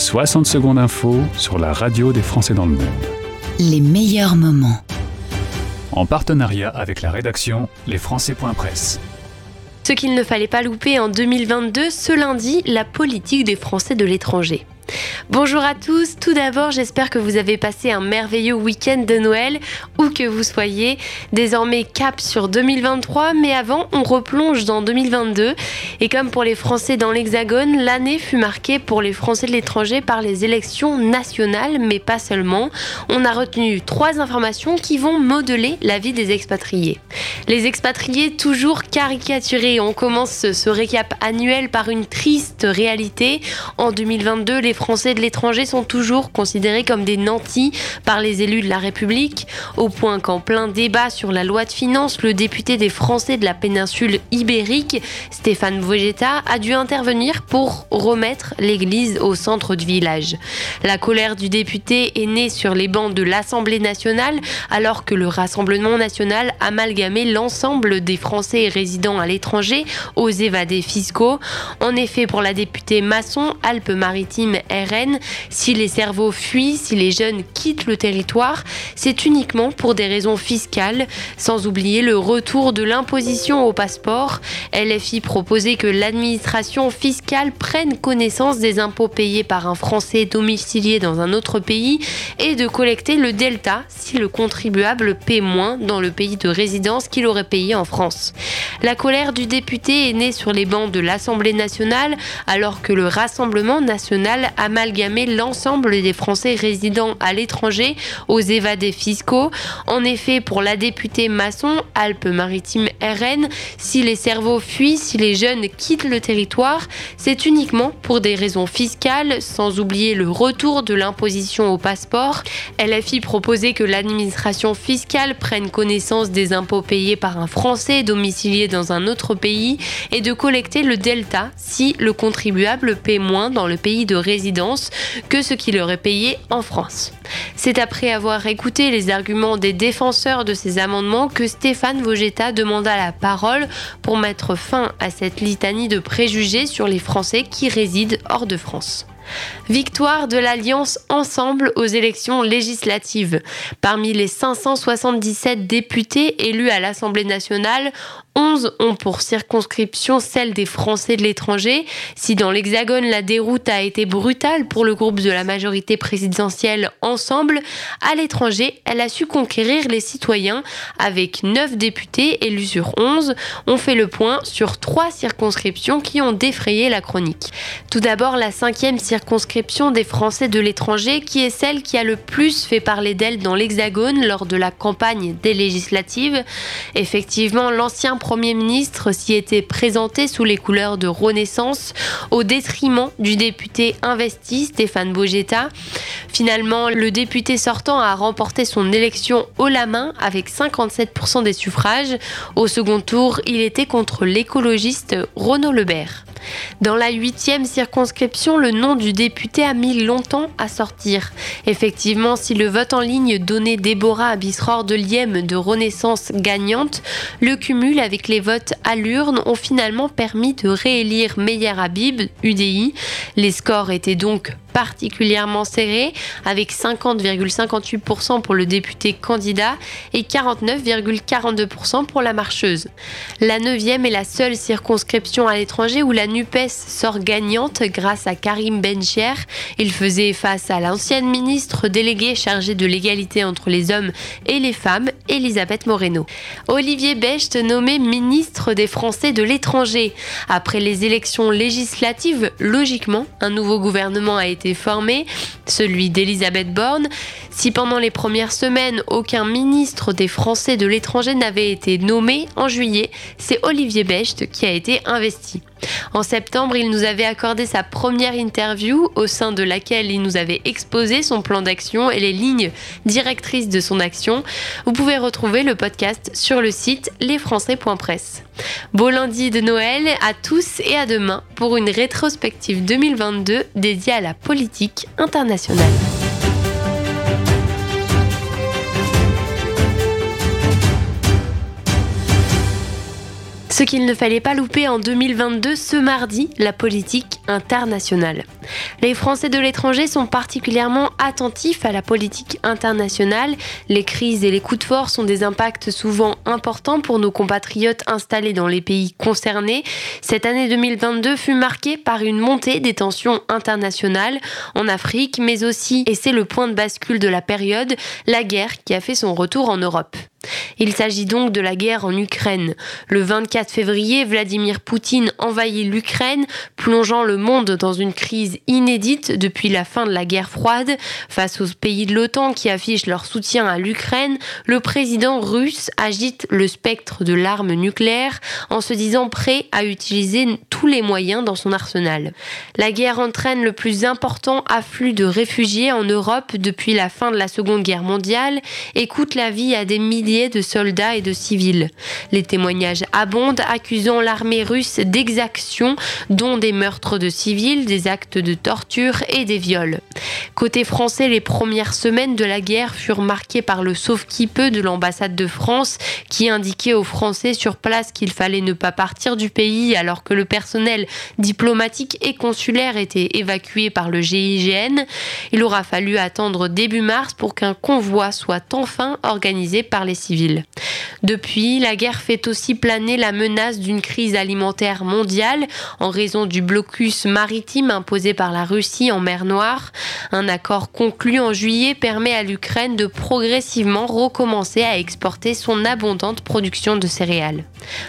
60 secondes info sur la radio des Français dans le monde. Les meilleurs moments. En partenariat avec la rédaction lesfrançais.presse. Ce qu'il ne fallait pas louper en 2022, ce lundi, la politique des Français de l'étranger. Bonjour à tous, tout d'abord j'espère que vous avez passé un merveilleux week-end de Noël, où que vous soyez. Désormais cap sur 2023, mais avant on replonge dans 2022. Et comme pour les Français dans l'Hexagone, l'année fut marquée pour les Français de l'étranger par les élections nationales, mais pas seulement. On a retenu trois informations qui vont modeler la vie des expatriés. Les expatriés toujours caricaturés. On commence ce récap annuel par une triste réalité. En 2022, les Français de l'étranger sont toujours considérés comme des nantis par les élus de la République, au point qu'en plein débat sur la loi de finances, le député des Français de la péninsule ibérique, Stéphane Vogetta, a dû intervenir pour remettre l'église au centre du village. La colère du député est née sur les bancs de l'Assemblée nationale alors que le Rassemblement national amalgamait l'ensemble des Français résidant à l'étranger aux évadés fiscaux. En effet, pour la députée Masson, Alpes-Maritimes RN, si les cerveaux fuient, si les jeunes quittent le territoire, c'est uniquement pour des raisons fiscales, sans oublier le retour de l'imposition au passeport. LFI proposait que l'administration fiscale prenne connaissance des impôts payés par un Français domicilié dans un autre pays et de collecter le delta si le contribuable paie moins dans le pays de résidence qu'il aurait payé en France. La colère du député est née sur les bancs de l'Assemblée nationale alors que le Rassemblement national amalgamait l'ensemble des Français résidant à l'étranger aux évadés fiscaux. En effet, pour la députée Masson, Alpes-Maritimes RN, si les cerveaux fuient, si les jeunes quittent le territoire, c'est uniquement pour des raisons fiscales, sans oublier le retour de l'imposition au passeport. LFI proposait que l'administration fiscale prenne connaissance des impôts payés par un Français domicilié dans un autre pays et de collecter le delta si le contribuable paie moins dans le pays de résidence que ce qu'il aurait payé en France. C'est après avoir écouté les arguments des défenseurs de ces amendements que Stéphane Vogetta demanda la parole pour mettre fin à cette litanie de préjugés sur les Français qui résident hors de France. Victoire de l'Alliance Ensemble aux élections législatives. Parmi les 577 députés élus à l'Assemblée nationale, 11 ont pour circonscription celle des Français de l'étranger. Si dans l'Hexagone la déroute a été brutale pour le groupe de la majorité présidentielle Ensemble, à l'étranger, elle a su conquérir les citoyens avec 9 députés élus sur 11. On fait le point sur trois circonscriptions qui ont défrayé la chronique. Tout d'abord, la cinquième circonscription des Français de l'étranger, qui est celle qui a le plus fait parler d'elle dans l'Hexagone lors de la campagne des législatives. Effectivement, l'ancien Premier ministre s'y était présenté sous les couleurs de Renaissance au détriment du député investi Stéphane Bogetta. Finalement, le député sortant a remporté son élection haut la main avec 57% des suffrages. Au second tour, il était contre l'écologiste Renaud Lebert. Dans la huitième circonscription, le nom du député a mis longtemps à sortir. Effectivement, si le vote en ligne donnait Déborah Abisror de Lième de Renaissance gagnante, le cumul avec les votes à l'urne ont finalement permis de réélire Meyer Habib, UDI. Les scores étaient donc particulièrement serré, avec 50,58% pour le député candidat et 49,42% pour la marcheuse. La neuvième est la seule circonscription à l'étranger où la NUPES sort gagnante grâce à Karim Bencher. Il faisait face à l'ancienne ministre déléguée chargée de l'égalité entre les hommes et les femmes, Elisabeth Moreno. Olivier Becht nommé ministre des Français de l'étranger. Après les élections législatives, logiquement, un nouveau gouvernement a été formé, celui d'Elisabeth Borne. Si pendant les premières semaines, aucun ministre des Français de l'étranger n'avait été nommé, en juillet, c'est Olivier Becht qui a été investi. En septembre, il nous avait accordé sa première interview au sein de laquelle il nous avait exposé son plan d'action et les lignes directrices de son action. Vous pouvez retrouver le podcast sur le site lesfrançais.presse. Beau lundi de Noël à tous et à demain pour une rétrospective 2022 dédiée à la politique internationale. Ce qu'il ne fallait pas louper en 2022, ce mardi, la politique internationale. Les Français de l'étranger sont particulièrement attentifs à la politique internationale. Les crises et les coups de force ont des impacts souvent importants pour nos compatriotes installés dans les pays concernés. Cette année 2022 fut marquée par une montée des tensions internationales en Afrique, mais aussi, et c'est le point de bascule de la période, la guerre qui a fait son retour en Europe. Il s'agit donc de la guerre en Ukraine. Le 24 février, Vladimir Poutine envahit l'Ukraine, plongeant le monde dans une crise inédite depuis la fin de la guerre froide. Face aux pays de l'OTAN qui affichent leur soutien à l'Ukraine, le président russe agite le spectre de l'arme nucléaire en se disant prêt à utiliser tous les moyens dans son arsenal. La guerre entraîne le plus important afflux de réfugiés en Europe depuis la fin de la Seconde Guerre mondiale et coûte la vie à des milliers de soldats et de civils. Les témoignages abondent accusant l'armée russe d'exactions, dont des meurtres de civils, des actes de torture et des viols. Côté français, les premières semaines de la guerre furent marquées par le sauve-qui-peut de l'ambassade de France qui indiquait aux Français sur place qu'il fallait ne pas partir du pays alors que le personnel diplomatique et consulaire était évacué par le GIGN. Il aura fallu attendre début mars pour qu'un convoi soit enfin organisé par les civils. Depuis, la guerre fait aussi planer la menace d'une crise alimentaire mondiale en raison du blocus maritime imposé par la Russie en mer Noire. Un accord conclu en juillet permet à l'Ukraine de progressivement recommencer à exporter son abondante production de céréales.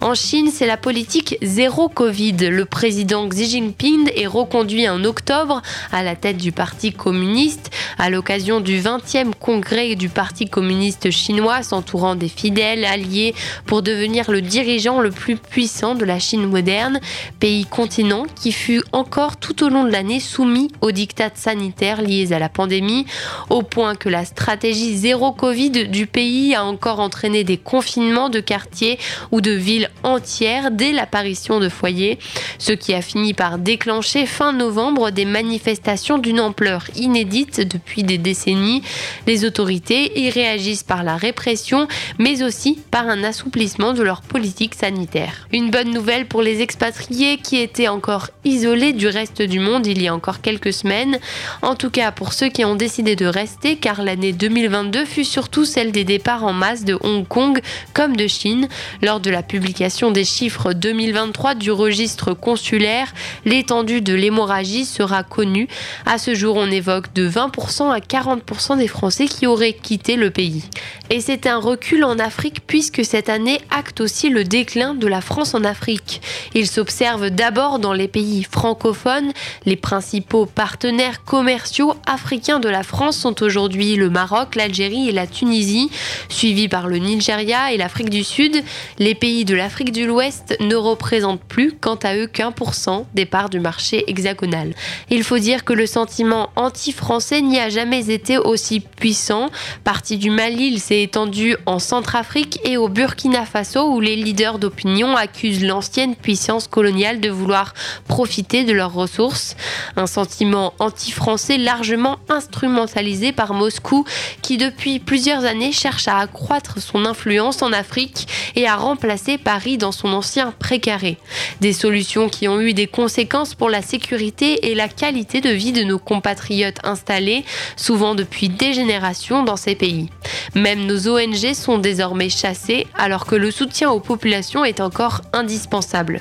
En Chine, c'est la politique zéro Covid. Le président Xi Jinping est reconduit en octobre à la tête du Parti communiste à l'occasion du 20e congrès du Parti communiste chinois s'entourant des fidèles alliés pour devenir le dirigeant le plus puissant de la Chine moderne, pays continent qui fut encore tout au long de l'année soumis aux dictats sanitaires liés à la pandémie, au point que la stratégie zéro Covid du pays a encore entraîné des confinements de quartiers ou de villes entières dès l'apparition de foyers, ce qui a fini par déclencher fin novembre des manifestations d'une ampleur inédite depuis des décennies. Les autorités y réagissent par la répression, mais aussi par un assouplissement de leur politique sanitaire. Une bonne nouvelle pour les expatriés qui étaient encore isolés du reste du monde il y a encore quelques semaines, en tout cas pour ceux qui ont décidé de rester, car l'année 2022 fut surtout celle des départs en masse de Hong Kong comme de Chine. Lors de la publication des chiffres 2023 du registre consulaire, l'étendue de l'hémorragie sera connue. À ce jour, on évoque de 20% à 40% des Français qui auraient quitté le pays. Et c'est un recul en Afrique puisque cette année acte aussi le déclin de la France en Afrique. Il s'observe d'abord dans les pays francophones. Les principaux partenaires commerciaux africains de la France sont aujourd'hui le Maroc, l'Algérie et la Tunisie, suivis par le Nigeria et l'Afrique du Sud. Les pays de l'Afrique de l'Ouest ne représentent plus, quant à eux, qu'un pour cent des parts du marché hexagonal. Il faut dire que le sentiment anti-français n'y a jamais été aussi puissant. Parti du Mali, il s'est étendu en Centrafrique et au Burkina Faso, où les leaders d'opinion accusent l'ancienne puissance coloniale de vouloir profiter de leurs ressources. Un sentiment anti-français largement instrumentalisé par Moscou, qui depuis plusieurs années cherche à accroître son influence en Afrique et à remplacer Paris dans son ancien précaré. Des solutions qui ont eu des conséquences pour la sécurité et la qualité de vie de nos compatriotes installés, souvent depuis des générations dans ces pays. Même nos ONG sont désormais chassées alors que le soutien aux populations est encore indispensable.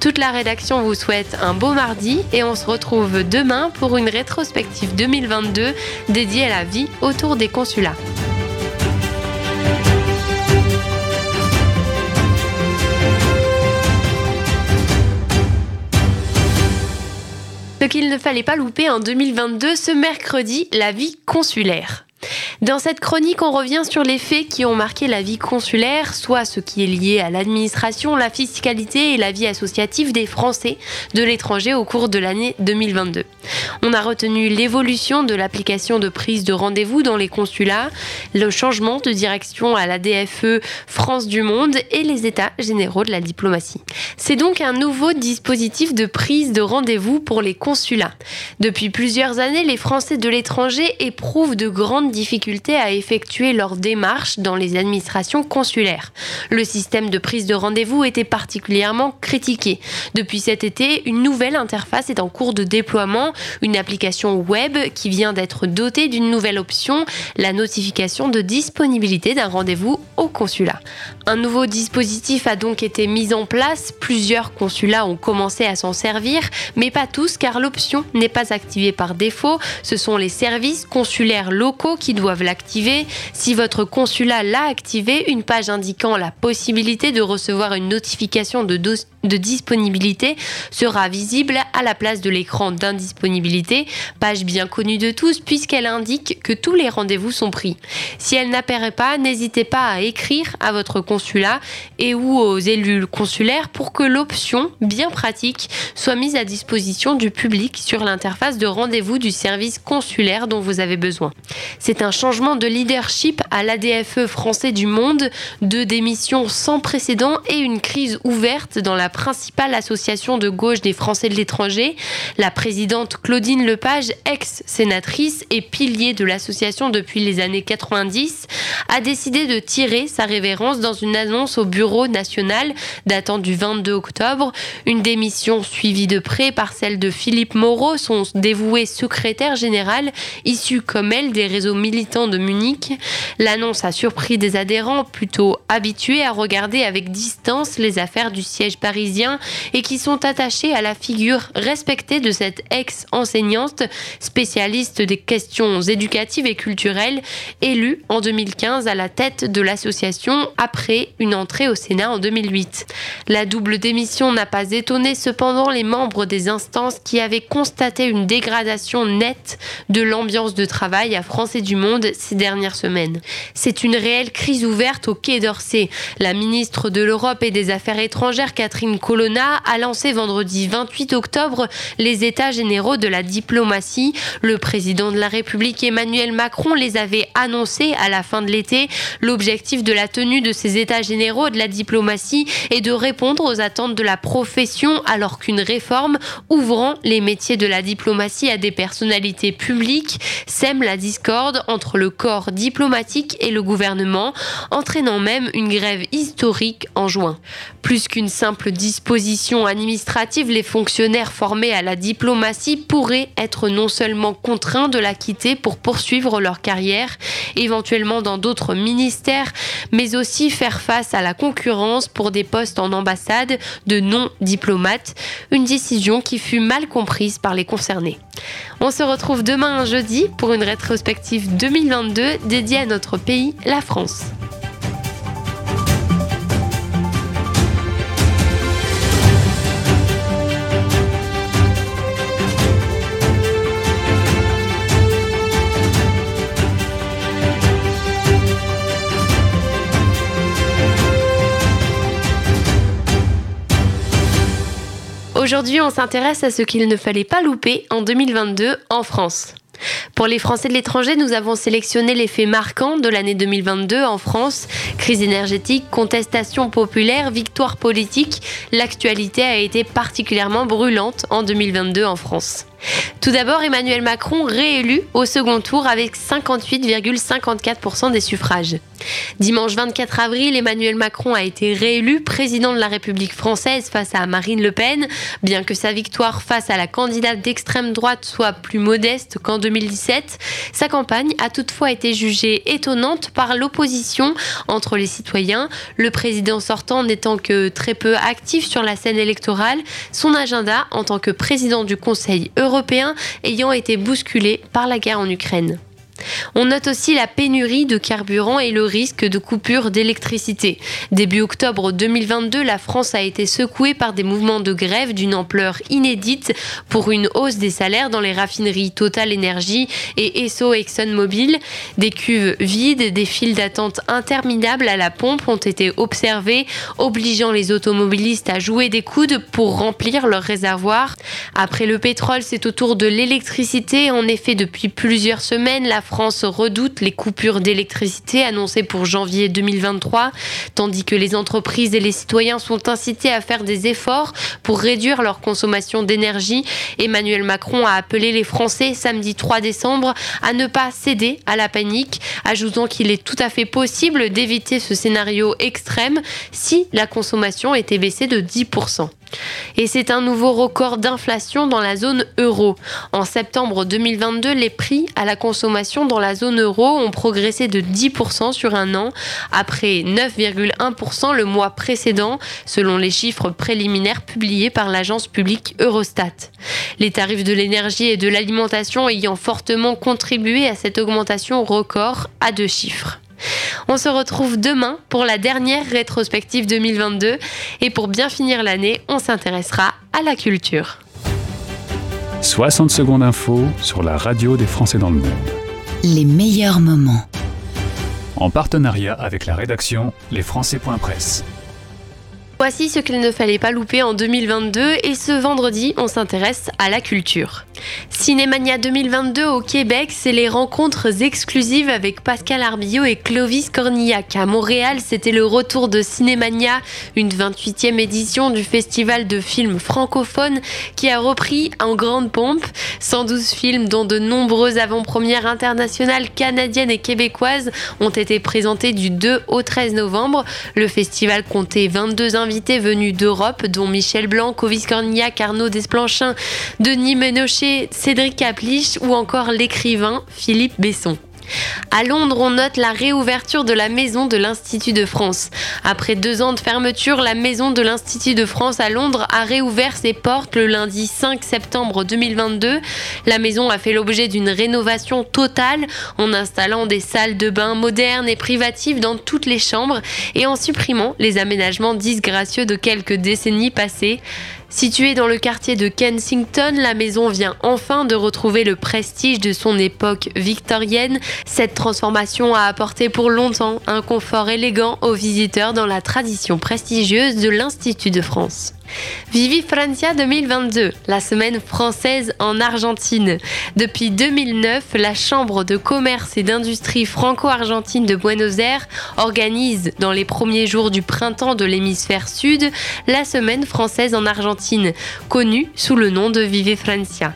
Toute la rédaction vous souhaite un beau mardi et on se retrouve demain pour une rétrospective 2022 dédiée à la vie autour des consulats. Ce qu'il ne fallait pas louper en 2022, ce mercredi, la vie consulaire. Dans cette chronique, on revient sur les faits qui ont marqué la vie consulaire, soit ce qui est lié à l'administration, la fiscalité et la vie associative des Français de l'étranger au cours de l'année 2022. On a retenu l'évolution de l'application de prise de rendez-vous dans les consulats, le changement de direction à la DFE France du Monde et les états généraux de la diplomatie. C'est donc un nouveau dispositif de prise de rendez-vous pour les consulats. Depuis plusieurs années, les Français de l'étranger éprouvent de grandes difficultés à effectuer leurs démarches dans les administrations consulaires. Le système de prise de rendez-vous était particulièrement critiqué. Depuis cet été, une nouvelle interface est en cours de déploiement, une application web qui vient d'être dotée d'une nouvelle option, la notification de disponibilité d'un rendez-vous au consulat. Un nouveau dispositif a donc été mis en place, plusieurs consulats ont commencé à s'en servir, mais pas tous car l'option n'est pas activée par défaut, ce sont les services consulaires locaux qui doivent l'activer. Si votre consulat l'a activé, une page indiquant la possibilité de recevoir une notification de, de disponibilité sera visible à la place de l'écran d'indisponibilité, page bien connue de tous puisqu'elle indique que tous les rendez-vous sont pris. Si elle n'apparaît pas, n'hésitez pas à écrire à votre consulat et ou aux élus consulaires pour que l'option, bien pratique, soit mise à disposition du public sur l'interface de rendez-vous du service consulaire dont vous avez besoin. C'est un changement de leadership à l'ADFE français du monde, deux démissions sans précédent et une crise ouverte dans la principale association de gauche des Français de l'étranger. La présidente Claudine Lepage, ex-sénatrice et pilier de l'association depuis les années 90, a décidé de tirer sa révérence dans une annonce au Bureau national datant du 22 octobre. Une démission suivie de près par celle de Philippe Moreau, son dévoué secrétaire général, issu comme elle des réseaux militants de Munich. L'annonce a surpris des adhérents plutôt habitués à regarder avec distance les affaires du siège parisien et qui sont attachés à la figure respectée de cette ex-enseignante spécialiste des questions éducatives et culturelles, élue en 2015 à la tête de l'association après une entrée au Sénat en 2008. La double démission n'a pas étonné cependant les membres des instances qui avaient constaté une dégradation nette de l'ambiance de travail à France et du Monde ces dernières semaines. C'est une réelle crise ouverte au Quai d'Orsay. La ministre de l'Europe et des Affaires étrangères, Catherine Colonna a lancé vendredi 28 octobre les États généraux de la diplomatie. Le président de la République Emmanuel Macron les avait annoncés à la fin de l'été. L'objectif de la tenue de ces États généraux de la diplomatie est de répondre aux attentes de la profession alors qu'une réforme ouvrant les métiers de la diplomatie à des personnalités publiques sème la discorde entre le corps diplomatique et le gouvernement, entraînant même une grève historique en juin. Plus qu'une simple dispositions administratives, les fonctionnaires formés à la diplomatie pourraient être non seulement contraints de la quitter pour poursuivre leur carrière, éventuellement dans d'autres ministères, mais aussi faire face à la concurrence pour des postes en ambassade de non-diplomates, une décision qui fut mal comprise par les concernés. On se retrouve demain jeudi pour une rétrospective 2022 dédiée à notre pays, la France. Aujourd'hui, on s'intéresse à ce qu'il ne fallait pas louper en 2022 en France. Pour les Français de l'étranger, nous avons sélectionné les faits marquants de l'année 2022 en France. Crise énergétique, contestation populaire, victoire politique. L'actualité a été particulièrement brûlante en 2022 en France. Tout d'abord, Emmanuel Macron réélu au second tour avec 58,54% des suffrages. Dimanche 24 avril, Emmanuel Macron a été réélu président de la République française face à Marine Le Pen. Bien que sa victoire face à la candidate d'extrême droite soit plus modeste qu'en 2017, sa campagne a toutefois été jugée étonnante par l'opposition entre les citoyens. Le président sortant n'étant que très peu actif sur la scène électorale, son agenda en tant que président du Conseil européen européens ayant été bousculés par la guerre en Ukraine. On note aussi la pénurie de carburant et le risque de coupure d'électricité. Début octobre 2022, la France a été secouée par des mouvements de grève d'une ampleur inédite pour une hausse des salaires dans les raffineries Total Energy et Esso ExxonMobil. Des cuves vides, des files d'attente interminables à la pompe ont été observés, obligeant les automobilistes à jouer des coudes pour remplir leurs réservoirs. Après le pétrole, c'est au tour de l'électricité. En effet, depuis plusieurs semaines, la France redoute les coupures d'électricité annoncées pour janvier 2023, tandis que les entreprises et les citoyens sont incités à faire des efforts pour réduire leur consommation d'énergie. Emmanuel Macron a appelé les Français samedi 3 décembre à ne pas céder à la panique, ajoutant qu'il est tout à fait possible d'éviter ce scénario extrême si la consommation était baissée de 10%. Et c'est un nouveau record d'inflation dans la zone euro. En septembre 2022, les prix à la consommation dans la zone euro ont progressé de 10% sur un an, après 9,1% le mois précédent, selon les chiffres préliminaires publiés par l'agence publique Eurostat. Les tarifs de l'énergie et de l'alimentation ayant fortement contribué à cette augmentation record à deux chiffres. On se retrouve demain pour la dernière rétrospective 2022 et pour bien finir l'année, on s'intéressera à la culture. 60 secondes info sur la radio des Français dans le monde. Les meilleurs moments. En partenariat avec la rédaction lesfrançais.presse. Voici ce qu'il ne fallait pas louper en 2022 et ce vendredi, on s'intéresse à la culture. Cinémania 2022 au Québec, c'est les rencontres exclusives avec Pascal Arbillot et Clovis Cornillac. À Montréal, c'était le retour de Cinémania, une 28e édition du festival de films francophones qui a repris en grande pompe 112 films dont de nombreuses avant-premières internationales canadiennes et québécoises ont été présentés du 2 au 13 novembre. Le festival comptait 22 invités venus d'Europe, dont Michel Blanc, Covis Cornillac, Arnaud Desplanchins, Denis Menochet, Cédric Caplich ou encore l'écrivain Philippe Besson. À Londres, on note la réouverture de la maison de l'Institut de France. Après deux ans de fermeture, la maison de l'Institut de France à Londres a réouvert ses portes le lundi 5 septembre 2022. La maison a fait l'objet d'une rénovation totale en installant des salles de bain modernes et privatives dans toutes les chambres et en supprimant les aménagements disgracieux de quelques décennies passées. Située dans le quartier de Kensington, la maison vient enfin de retrouver le prestige de son époque victorienne. Cette transformation a apporté pour longtemps un confort élégant aux visiteurs dans la tradition prestigieuse de l'Institut de France. Vivi Francia 2022, la semaine française en Argentine. Depuis 2009, la Chambre de commerce et d'industrie franco-argentine de Buenos Aires organise, dans les premiers jours du printemps de l'hémisphère sud, la semaine française en Argentine, connue sous le nom de Vive Francia.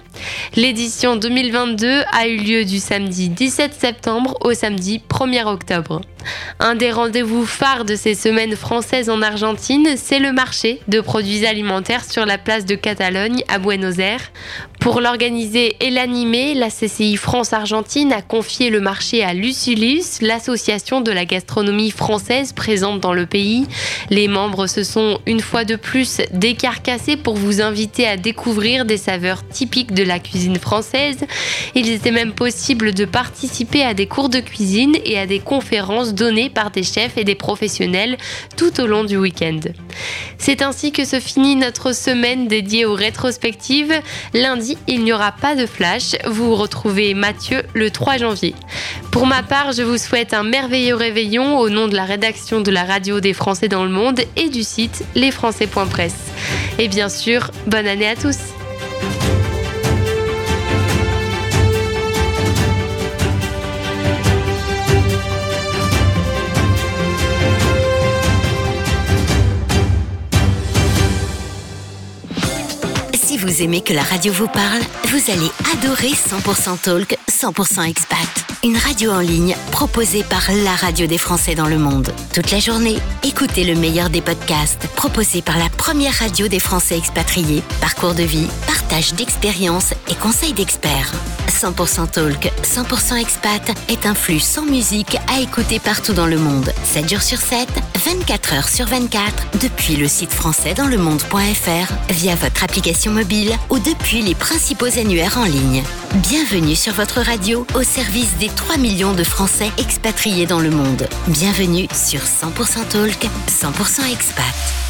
L'édition 2022 a eu lieu du samedi 17 septembre au samedi 1er octobre. Un des rendez-vous phares de ces semaines françaises en Argentine, c'est le marché de produits alimentaires sur la place de Catalogne à Buenos Aires. Pour l'organiser et l'animer, la CCI France-Argentine a confié le marché à Luculus, l'association de la gastronomie française présente dans le pays. Les membres se sont une fois de plus décarcassés pour vous inviter à découvrir des saveurs typiques de la cuisine française. Il était même possible de participer à des cours de cuisine et à des conférences données par des chefs et des professionnels tout au long du week-end. C'est ainsi que se finit notre semaine dédiée aux rétrospectives. Lundi, il n'y aura pas de flash. Vous retrouvez Mathieu le 3 janvier. Pour ma part, je vous souhaite un merveilleux réveillon au nom de la rédaction de la radio des Français dans le monde et du site lesfrançais.presse. Et bien sûr, bonne année à tous. Vous aimez que la radio vous parle, vous allez adorer 100% Talk, 100% Expat. Une radio en ligne proposée par la radio des Français dans le monde. Toute la journée, écoutez le meilleur des podcasts proposés par la première radio des Français expatriés. Parcours de vie, partage d'expériences et conseils d'experts. 100% Talk, 100% Expat est un flux sans musique à écouter partout dans le monde. 7 jours sur 7, 24 heures sur 24, depuis le site français dans le monde.fr, via votre application mobile ou depuis les principaux annuaires en ligne. Bienvenue sur votre radio au service des 3 millions de Français expatriés dans le monde. Bienvenue sur 100% Talk, 100% Expat.